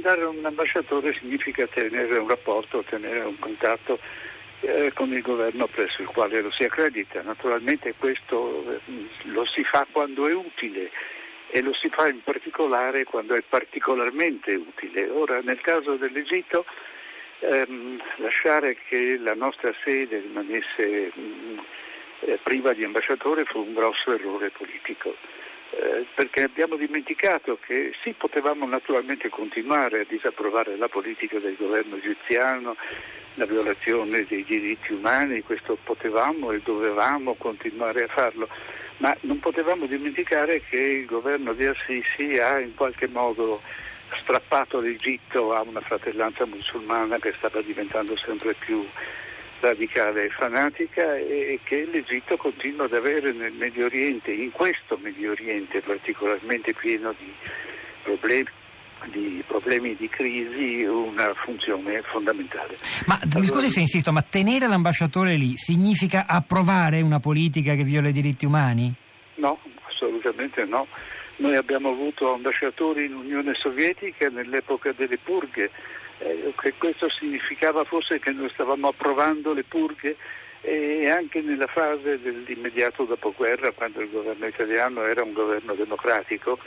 mandare un ambasciatore significa tenere un rapporto, tenere un contatto eh, con il governo presso il quale lo si accredita. Naturalmente questo eh, lo si fa quando è utile e lo si fa in particolare quando è particolarmente utile. Ora nel caso dell'Egitto ehm, lasciare che la nostra sede rimanesse mh, mm, eh, priva di ambasciatore fu un grosso errore politico. Eh, perché abbiamo dimenticato che sì, potevamo naturalmente continuare a disapprovare la politica del governo egiziano, la violazione dei diritti umani, questo potevamo e dovevamo continuare a farlo, ma non potevamo dimenticare che il governo di Assisi ha in qualche modo strappato l'Egitto a una fratellanza musulmana che stava diventando sempre più radicale e fanatica e che l'Egitto continua ad avere nel Medio Oriente, in questo Medio Oriente particolarmente pieno di problemi di problemi di crisi una funzione fondamentale. Ma allora, mi scusi se insisto, ma tenere l'ambasciatore lì significa approvare una politica che viola i diritti umani? No, assolutamente no. Noi abbiamo avuto ambasciatori in Unione Sovietica nell'epoca delle purghe, eh, questo significava forse che noi stavamo approvando le purghe e anche nella fase dell'immediato dopoguerra, quando il governo italiano era un governo democratico,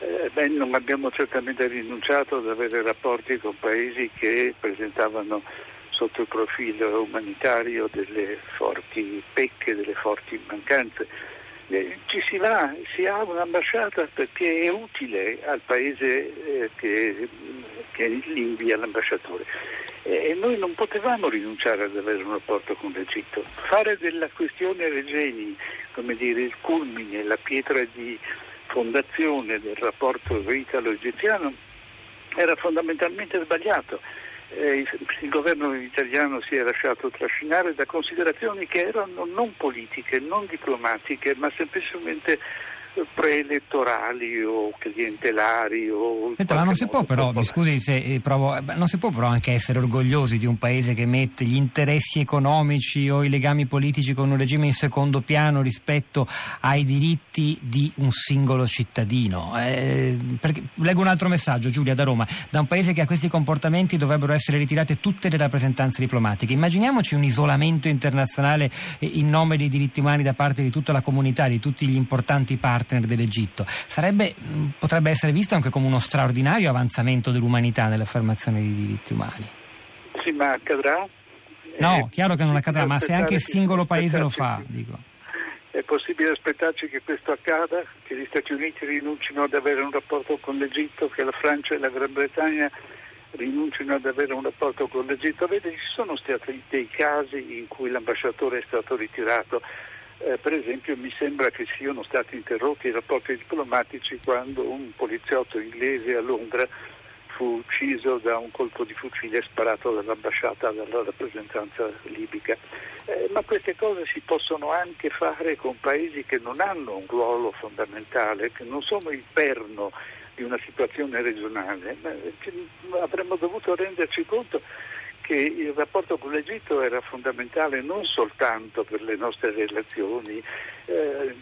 eh, beh, non abbiamo certamente rinunciato ad avere rapporti con paesi che presentavano sotto il profilo umanitario delle forti pecche, delle forti mancanze. Eh, ci si va, si ha un'ambasciata perché è utile al paese eh, che, che invia l'ambasciatore. E noi non potevamo rinunciare ad avere un rapporto con l'Egitto. Fare della questione Regeni, come dire, il culmine, la pietra di fondazione del rapporto italo-egiziano era fondamentalmente sbagliato il governo italiano si è lasciato trascinare da considerazioni che erano non politiche, non diplomatiche, ma semplicemente preelettorali o clientelari o Senta, ma non si può però, mi scusi se eh, provo, non si può però anche essere orgogliosi di un paese che mette gli interessi economici o i legami politici con un regime in secondo piano rispetto ai diritti di un singolo cittadino. Eh, perché, leggo un altro messaggio, Giulia da Roma, da un paese che ha questi comportamenti dovrebbero essere ritirate tutte le rappresentanze diplomatiche. Immaginiamoci un isolamento internazionale eh, in nome dei diritti umani da parte di tutta la comunità, di tutti gli importanti partner partner dell'Egitto. Sarebbe, potrebbe essere visto anche come uno straordinario avanzamento dell'umanità nell'affermazione dei diritti umani. Sì, ma accadrà? No, è chiaro che non accadrà, ma se anche il singolo paese lo fa, dico. È possibile aspettarci che questo accada, che gli Stati Uniti rinuncino ad avere un rapporto con l'Egitto, che la Francia e la Gran Bretagna rinuncino ad avere un rapporto con l'Egitto. Vede, ci sono stati dei casi in cui l'ambasciatore è stato ritirato eh, per esempio mi sembra che siano stati interrotti i rapporti diplomatici quando un poliziotto inglese a Londra fu ucciso da un colpo di fucile sparato dall'ambasciata, dalla rappresentanza libica. Eh, ma queste cose si possono anche fare con paesi che non hanno un ruolo fondamentale, che non sono il perno di una situazione regionale. Avremmo dovuto renderci conto che il rapporto con l'Egitto era fondamentale non soltanto per le nostre relazioni eh,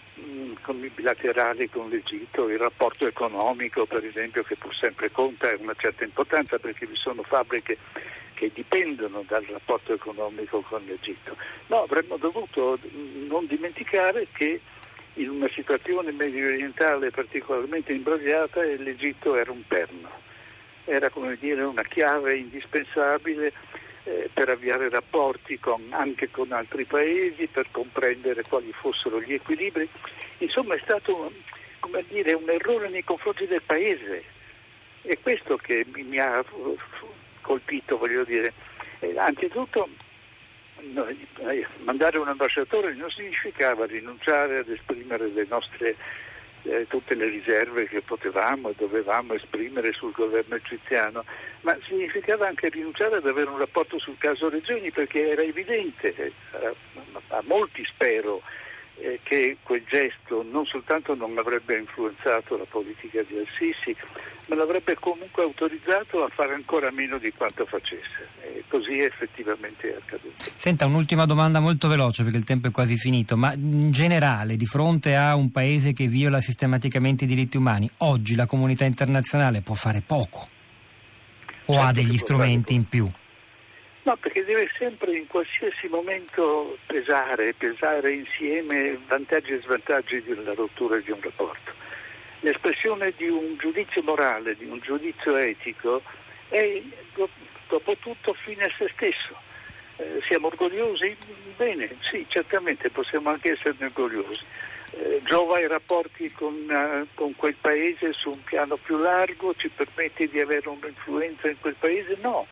bilaterali con l'Egitto, il rapporto economico per esempio che pur sempre conta una certa importanza perché vi sono fabbriche che dipendono dal rapporto economico con l'Egitto. No, avremmo dovuto non dimenticare che in una situazione medio orientale particolarmente imbrogliata l'Egitto era un perno era dire una chiave indispensabile eh, per avviare rapporti con, anche con altri paesi, per comprendere quali fossero gli equilibri. Insomma è stato dire, un errore nei confronti del paese. È questo che mi, mi ha colpito, voglio dire. Eh, anzitutto eh, mandare un ambasciatore non significava rinunciare ad esprimere le nostre eh, tutte le riserve che potevamo e dovevamo esprimere sul governo egiziano, ma significava anche rinunciare ad avere un rapporto sul caso Regeni perché era evidente, eh, a molti spero, eh, che quel gesto non soltanto non avrebbe influenzato la politica di Al-Sisi, ma l'avrebbe comunque autorizzato a fare ancora meno di quanto facesse. E così effettivamente è accaduto. Senta, un'ultima domanda molto veloce perché il tempo è quasi finito, ma in generale di fronte a un paese che viola sistematicamente i diritti umani, oggi la comunità internazionale può fare poco? O certo ha degli strumenti in più? No, perché deve sempre in qualsiasi momento pesare, pesare insieme vantaggi e svantaggi della rottura di un rapporto. L'espressione di un giudizio morale, di un giudizio etico, è dopo tutto fine a se stesso. Eh, siamo orgogliosi? Bene, sì, certamente possiamo anche esserne orgogliosi. Eh, giova i rapporti con, uh, con, quel paese su un piano più largo, ci permette di avere un'influenza in quel paese? No,